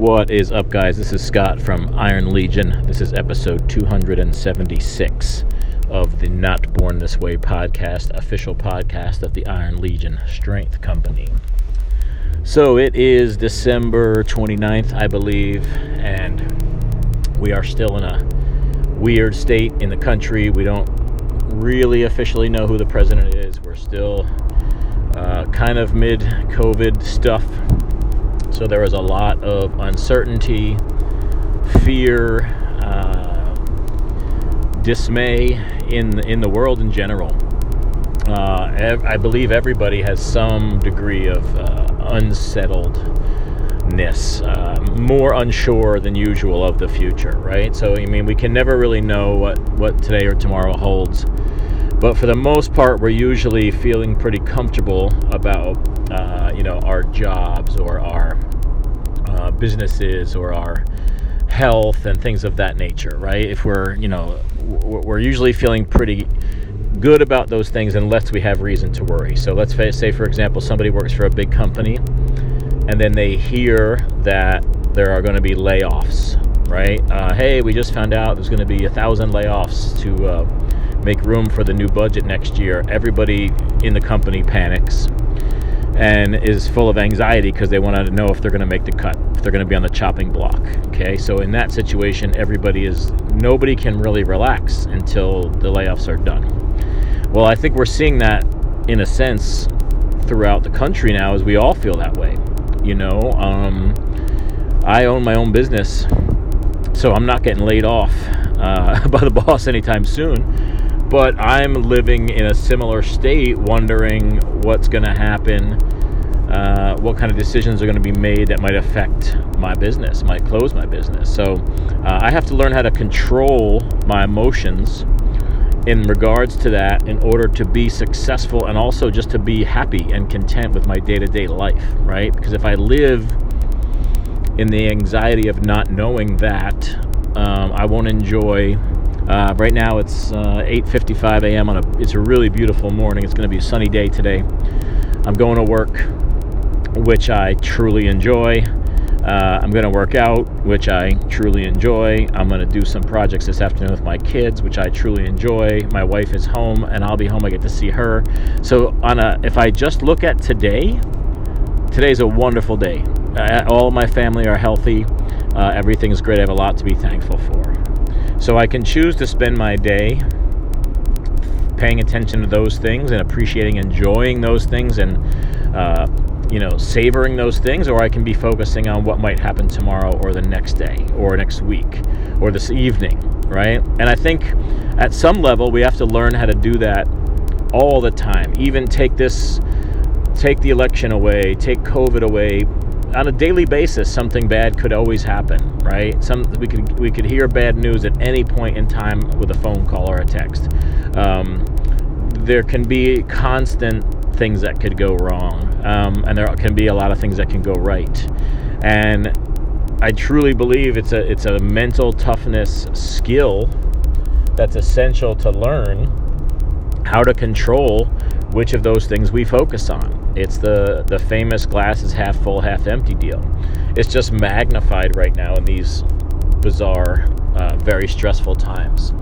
What is up, guys? This is Scott from Iron Legion. This is episode 276 of the Not Born This Way podcast, official podcast of the Iron Legion Strength Company. So it is December 29th, I believe, and we are still in a weird state in the country. We don't really officially know who the president is. We're still uh, kind of mid COVID stuff so there was a lot of uncertainty, fear, uh, dismay in in the world in general. Uh, ev- I believe everybody has some degree of uh, unsettledness, uh, more unsure than usual of the future, right? So I mean, we can never really know what what today or tomorrow holds. But for the most part, we're usually feeling pretty comfortable about, uh, you know, our jobs or our uh, businesses or our health and things of that nature, right? If we're, you know, we're usually feeling pretty good about those things unless we have reason to worry. So let's say, for example, somebody works for a big company and then they hear that there are going to be layoffs, right? Uh, hey, we just found out there's going to be a thousand layoffs to uh, make room for the new budget next year. Everybody in the company panics and is full of anxiety because they want to know if they're going to make the cut, if they're going to be on the chopping block. Okay, so in that situation, everybody is nobody can really relax until the layoffs are done. Well, I think we're seeing that in a sense throughout the country now, as we all feel that way. You know, um, I own my own business, so I'm not getting laid off uh, by the boss anytime soon but I'm living in a similar state, wondering what's going to happen, uh, what kind of decisions are going to be made that might affect my business, might close my business. So uh, I have to learn how to control my emotions in regards to that in order to be successful and also just to be happy and content with my day to day life, right? Because if I live in the anxiety of not knowing that, um, I won't enjoy uh, right now it's uh, 8:55 a.m. on a. It's a really beautiful morning. It's going to be a sunny day today. I'm going to work, which I truly enjoy. Uh, I'm going to work out, which I truly enjoy. I'm going to do some projects this afternoon with my kids, which I truly enjoy. My wife is home, and I'll be home. I get to see her. So, on a, if I just look at today, today's a wonderful day. Uh, all my family are healthy. Uh, everything's great. I have a lot to be thankful for. So I can choose to spend my day paying attention to those things and appreciating, enjoying those things, and uh, you know, savoring those things, or I can be focusing on what might happen tomorrow, or the next day, or next week, or this evening, right? And I think at some level we have to learn how to do that all the time. Even take this, take the election away, take COVID away, on a daily basis, something bad could always happen, right? Some we could we could hear bad news at any point in time with a phone call or a text. Um, there can be constant things that could go wrong, um, and there can be a lot of things that can go right. And I truly believe it's a it's a mental toughness skill that's essential to learn how to control which of those things we focus on. It's the, the famous glass is half full, half empty deal. It's just magnified right now in these bizarre, uh, very stressful times.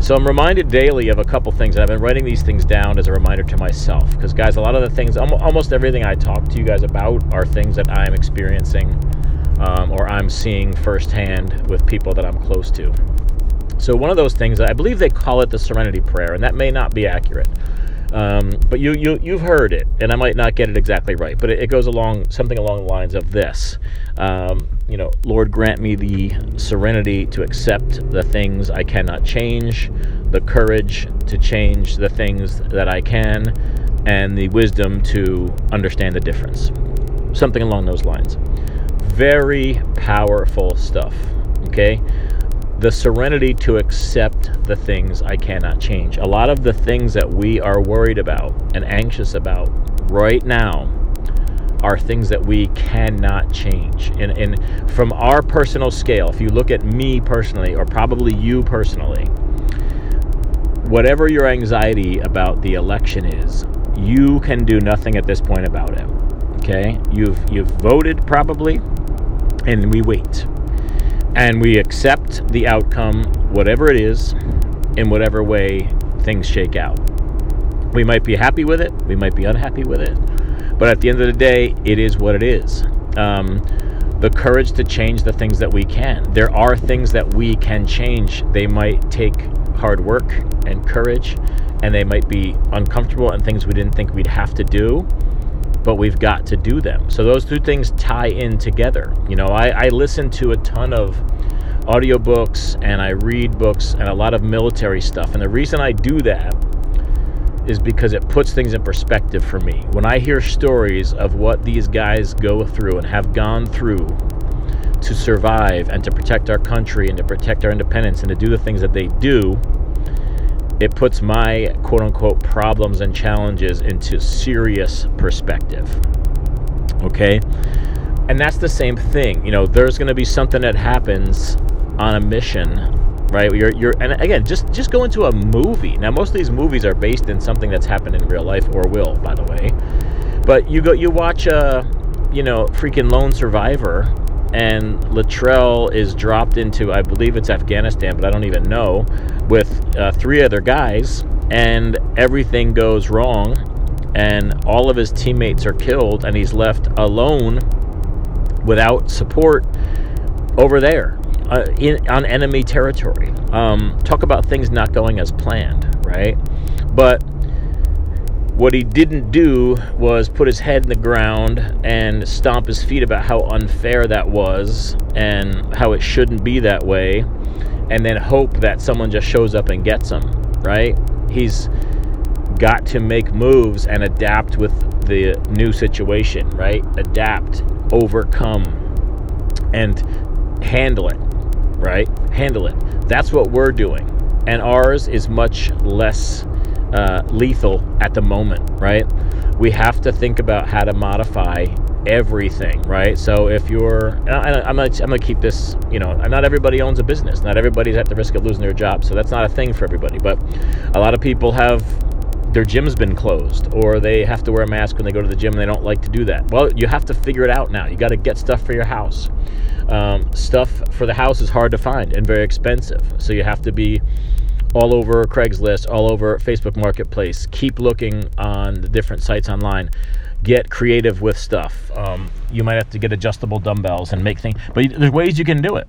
So I'm reminded daily of a couple things, and I've been writing these things down as a reminder to myself. Because, guys, a lot of the things, almost everything I talk to you guys about, are things that I'm experiencing um, or I'm seeing firsthand with people that I'm close to. So, one of those things, I believe they call it the Serenity Prayer, and that may not be accurate. Um, but you, you, you've heard it, and I might not get it exactly right, but it, it goes along something along the lines of this. Um, you know, Lord, grant me the serenity to accept the things I cannot change, the courage to change the things that I can, and the wisdom to understand the difference. Something along those lines. Very powerful stuff. Okay? The serenity to accept the things I cannot change. A lot of the things that we are worried about and anxious about right now are things that we cannot change. And, and from our personal scale, if you look at me personally, or probably you personally, whatever your anxiety about the election is, you can do nothing at this point about it. Okay? You've you've voted probably and we wait. And we accept the outcome, whatever it is, in whatever way things shake out. We might be happy with it, we might be unhappy with it, but at the end of the day, it is what it is. Um, the courage to change the things that we can. There are things that we can change. They might take hard work and courage, and they might be uncomfortable and things we didn't think we'd have to do, but we've got to do them. So those two things tie in together. You know, I, I listen to a ton of audiobooks and I read books and a lot of military stuff. And the reason I do that is because it puts things in perspective for me. When I hear stories of what these guys go through and have gone through to survive and to protect our country and to protect our independence and to do the things that they do, it puts my quote unquote problems and challenges into serious perspective. Okay? And that's the same thing. You know, there's going to be something that happens on a mission right? You're, you're, and again, just just go into a movie. Now, most of these movies are based in something that's happened in real life, or will, by the way. But you go, you watch a, you know, freaking Lone Survivor, and Luttrell is dropped into, I believe it's Afghanistan, but I don't even know, with uh, three other guys, and everything goes wrong, and all of his teammates are killed, and he's left alone without support over there uh, in, on enemy territory. Um, talk about things not going as planned, right? But what he didn't do was put his head in the ground and stomp his feet about how unfair that was and how it shouldn't be that way, and then hope that someone just shows up and gets him, right? He's got to make moves and adapt with the new situation, right? Adapt, overcome, and handle it right? Handle it. That's what we're doing. And ours is much less uh, lethal at the moment, right? We have to think about how to modify everything, right? So if you're, I, am gonna, I'm gonna keep this, you know, not everybody owns a business. Not everybody's at the risk of losing their job. So that's not a thing for everybody. But a lot of people have their gym's been closed or they have to wear a mask when they go to the gym and they don't like to do that. Well, you have to figure it out now. You got to get stuff for your house. Um, stuff for the house is hard to find and very expensive. So you have to be all over Craigslist, all over Facebook Marketplace. Keep looking on the different sites online. Get creative with stuff. Um, you might have to get adjustable dumbbells and make things, but there's ways you can do it.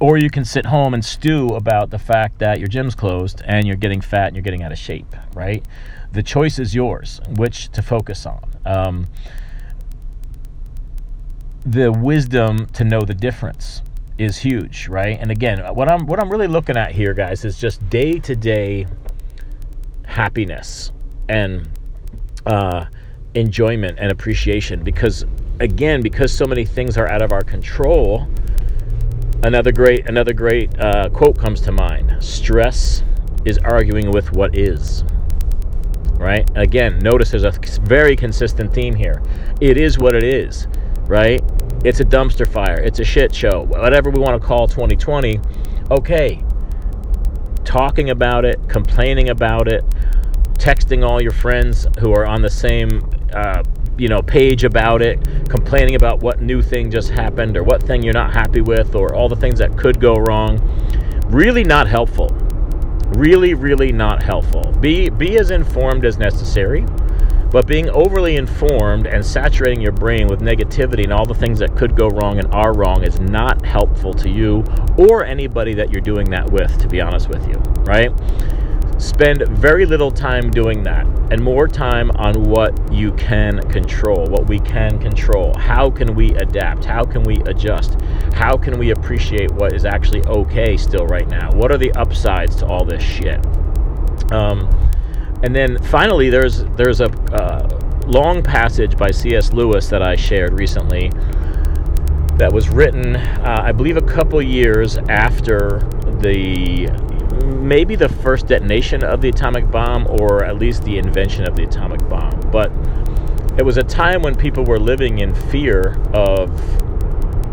Or you can sit home and stew about the fact that your gym's closed and you're getting fat and you're getting out of shape, right? The choice is yours, which to focus on. Um, the wisdom to know the difference is huge, right? And again, what I'm what I'm really looking at here, guys, is just day to day happiness and uh, enjoyment and appreciation. Because again, because so many things are out of our control, Another great, another great uh, quote comes to mind. Stress is arguing with what is. Right? Again, notice there's a very consistent theme here. It is what it is, right? It's a dumpster fire. It's a shit show. Whatever we want to call 2020. Okay. Talking about it, complaining about it, texting all your friends who are on the same uh, you know page about it complaining about what new thing just happened or what thing you're not happy with or all the things that could go wrong really not helpful really really not helpful be be as informed as necessary but being overly informed and saturating your brain with negativity and all the things that could go wrong and are wrong is not helpful to you or anybody that you're doing that with to be honest with you right spend very little time doing that and more time on what you can control, what we can control. How can we adapt? How can we adjust? How can we appreciate what is actually okay still right now? What are the upsides to all this shit? Um, and then finally, there's there's a uh, long passage by C.S. Lewis that I shared recently that was written, uh, I believe, a couple years after the maybe the first detonation of the atomic bomb or at least the invention of the atomic bomb. But it was a time when people were living in fear of,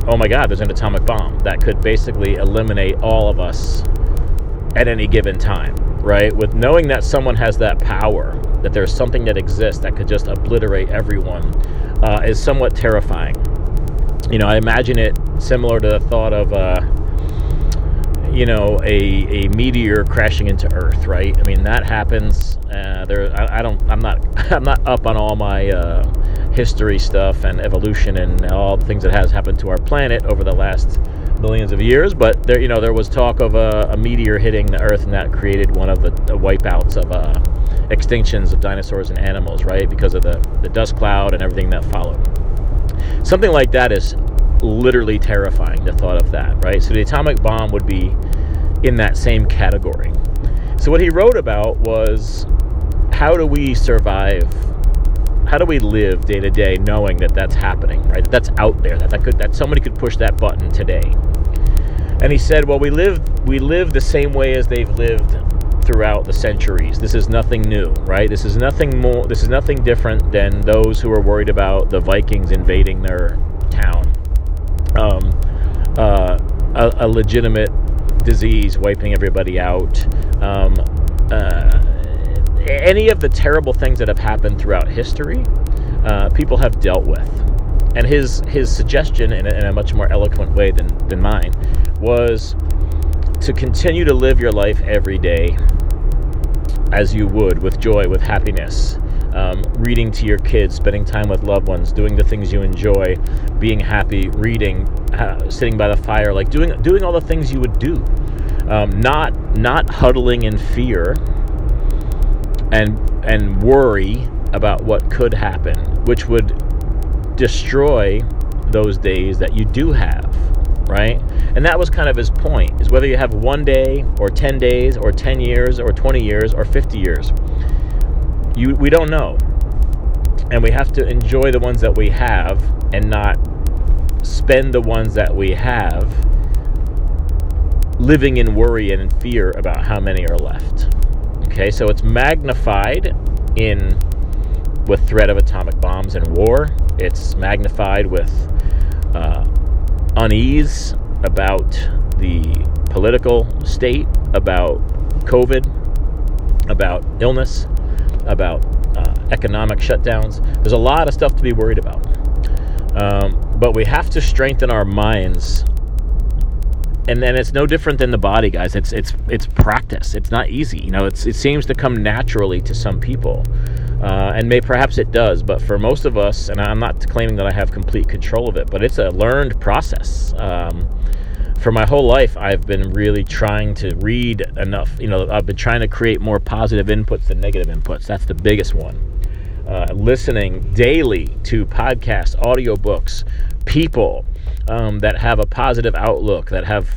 oh my God, there's an atomic bomb that could basically eliminate all of us at any given time, right? With knowing that someone has that power, that there's something that exists that could just obliterate everyone, uh, is somewhat terrifying. you know, I imagine it similar to the thought of, uh, you know, a, a meteor crashing into Earth, right? I mean, that happens. Uh, there, I, I, don't, I'm not, I'm not up on all my uh, history stuff and evolution and all the things that has happened to our planet over the last millions of years. But there, you know, there was talk of a, a meteor hitting the Earth, and that created one of the, the wipeouts of uh, extinctions of dinosaurs and animals, right? Because of the the dust cloud and everything that followed. Something like that is literally terrifying. The thought of that, right? So the atomic bomb would be in that same category. So what he wrote about was how do we survive how do we live day to day knowing that that's happening right that that's out there that that could that somebody could push that button today and he said well we live we live the same way as they've lived throughout the centuries. This is nothing new right? This is nothing more this is nothing different than those who are worried about the vikings invading their town. Um, uh, a, a, legitimate disease wiping everybody out. Um, uh, any of the terrible things that have happened throughout history, uh, people have dealt with. And his his suggestion, in a, in a much more eloquent way than, than mine, was to continue to live your life every day as you would with joy, with happiness, um, reading to your kids, spending time with loved ones, doing the things you enjoy, being happy, reading, uh, sitting by the fire, like doing doing all the things you would do, um, not not huddling in fear and and worry about what could happen, which would destroy those days that you do have, right? And that was kind of his point, is whether you have one day or 10 days or 10 years or 20 years or 50 years. You we don't know. And we have to enjoy the ones that we have and not spend the ones that we have living in worry and in fear about how many are left. Okay, so it's magnified in with threat of atomic bombs and war. It's magnified with uh, unease about the political state, about COVID, about illness, about uh, economic shutdowns. There's a lot of stuff to be worried about. Um, but we have to strengthen our minds. And then it's no different than the body guys. It's it's it's practice. It's not easy. You know it's it seems to come naturally to some people uh, and may perhaps it does but for most of us and i'm not claiming that i have complete control of it but it's a learned process. Um, for my whole life i've been really trying to read enough you know i've been trying to create more positive inputs than negative inputs. That's the biggest one. Uh, listening daily to podcasts audiobooks people um, that have a positive outlook, that have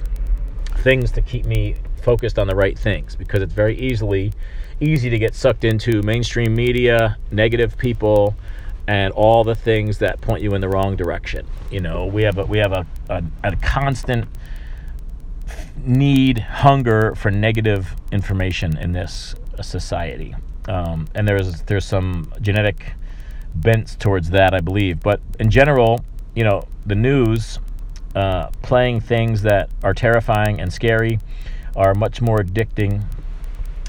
things to keep me focused on the right things, because it's very easily easy to get sucked into mainstream media, negative people, and all the things that point you in the wrong direction. You know, we have a we have a, a, a constant need, hunger for negative information in this society, um, and there's there's some genetic bents towards that, I believe. But in general, you know, the news uh, playing things that are terrifying and scary are much more addicting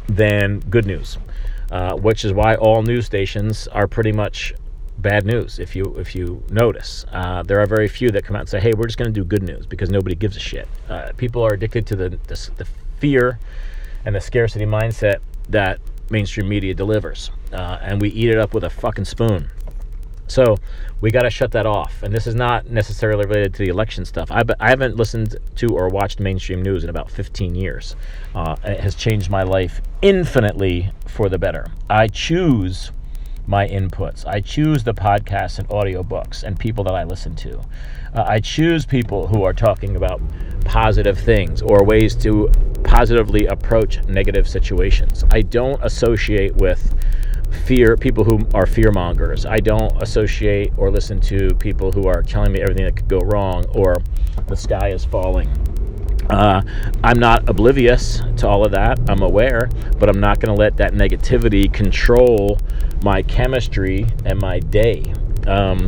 than good news, uh, which is why all news stations are pretty much bad news. If you if you notice, uh, there are very few that come out and say, "Hey, we're just going to do good news," because nobody gives a shit. Uh, people are addicted to the, the, the fear and the scarcity mindset that mainstream media delivers, uh, and we eat it up with a fucking spoon. So we got to shut that off. And this is not necessarily related to the election stuff. I, I haven't listened to or watched mainstream news in about 15 years. Uh, it has changed my life infinitely for the better. I choose my inputs. I choose the podcasts and audiobooks and people that I listen to. Uh, I choose people who are talking about positive things or ways to positively approach negative situations. I don't associate with fear people who are fear mongers. I don't associate or listen to people who are telling me everything that could go wrong or the sky is falling. Uh, I'm not oblivious to all of that. I'm aware, but I'm not going to let that negativity control my chemistry and my day. Um,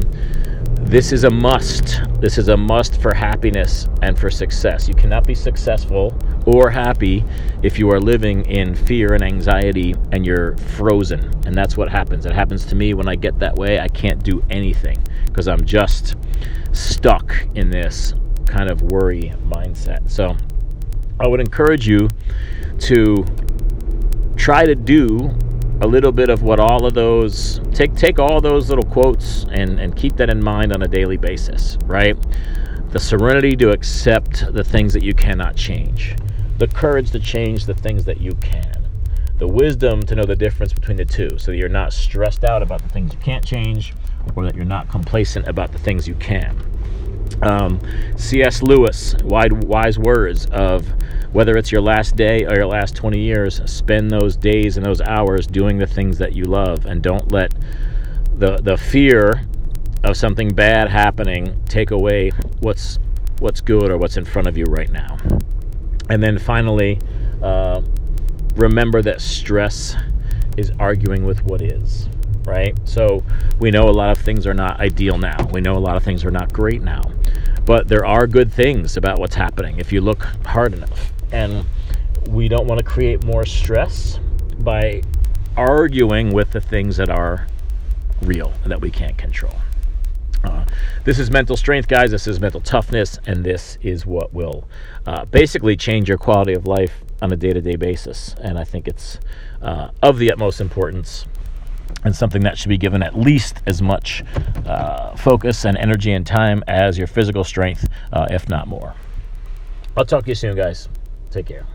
this is a must. This is a must for happiness and for success. You cannot be successful or happy if you are living in fear and anxiety and you're frozen. And that's what happens. It happens to me when I get that way. I can't do anything because I'm just stuck in this kind of worry mindset. So I would encourage you to try to do a little bit of what all of those take take all those little quotes and and keep that in mind on a daily basis right? The serenity to accept the things that you cannot change. The courage to change the things that you can. The wisdom to know the difference between the two so that you're not stressed out about the things you can't change or that you're not complacent about the things you can. Um, cs lewis wide wise words of whether it's your last day or your last 20 years, spend those days and those hours doing the things that you love and don't let the the fear of something bad happening take away what's what's good or what's in front of you right now. And then finally, uh, remember that stress is arguing with what is, right? So we know a lot of things are not ideal now. We know a lot of things are not great now. But there are good things about what's happening if you look hard enough. And we don't want to create more stress by arguing with the things that are real and that we can't control. Uh, this is mental strength, guys. This is mental toughness, and this is what will uh, basically change your quality of life on a day to day basis. And I think it's uh, of the utmost importance and something that should be given at least as much uh, focus and energy and time as your physical strength, uh, if not more. I'll talk to you soon, guys. Take care.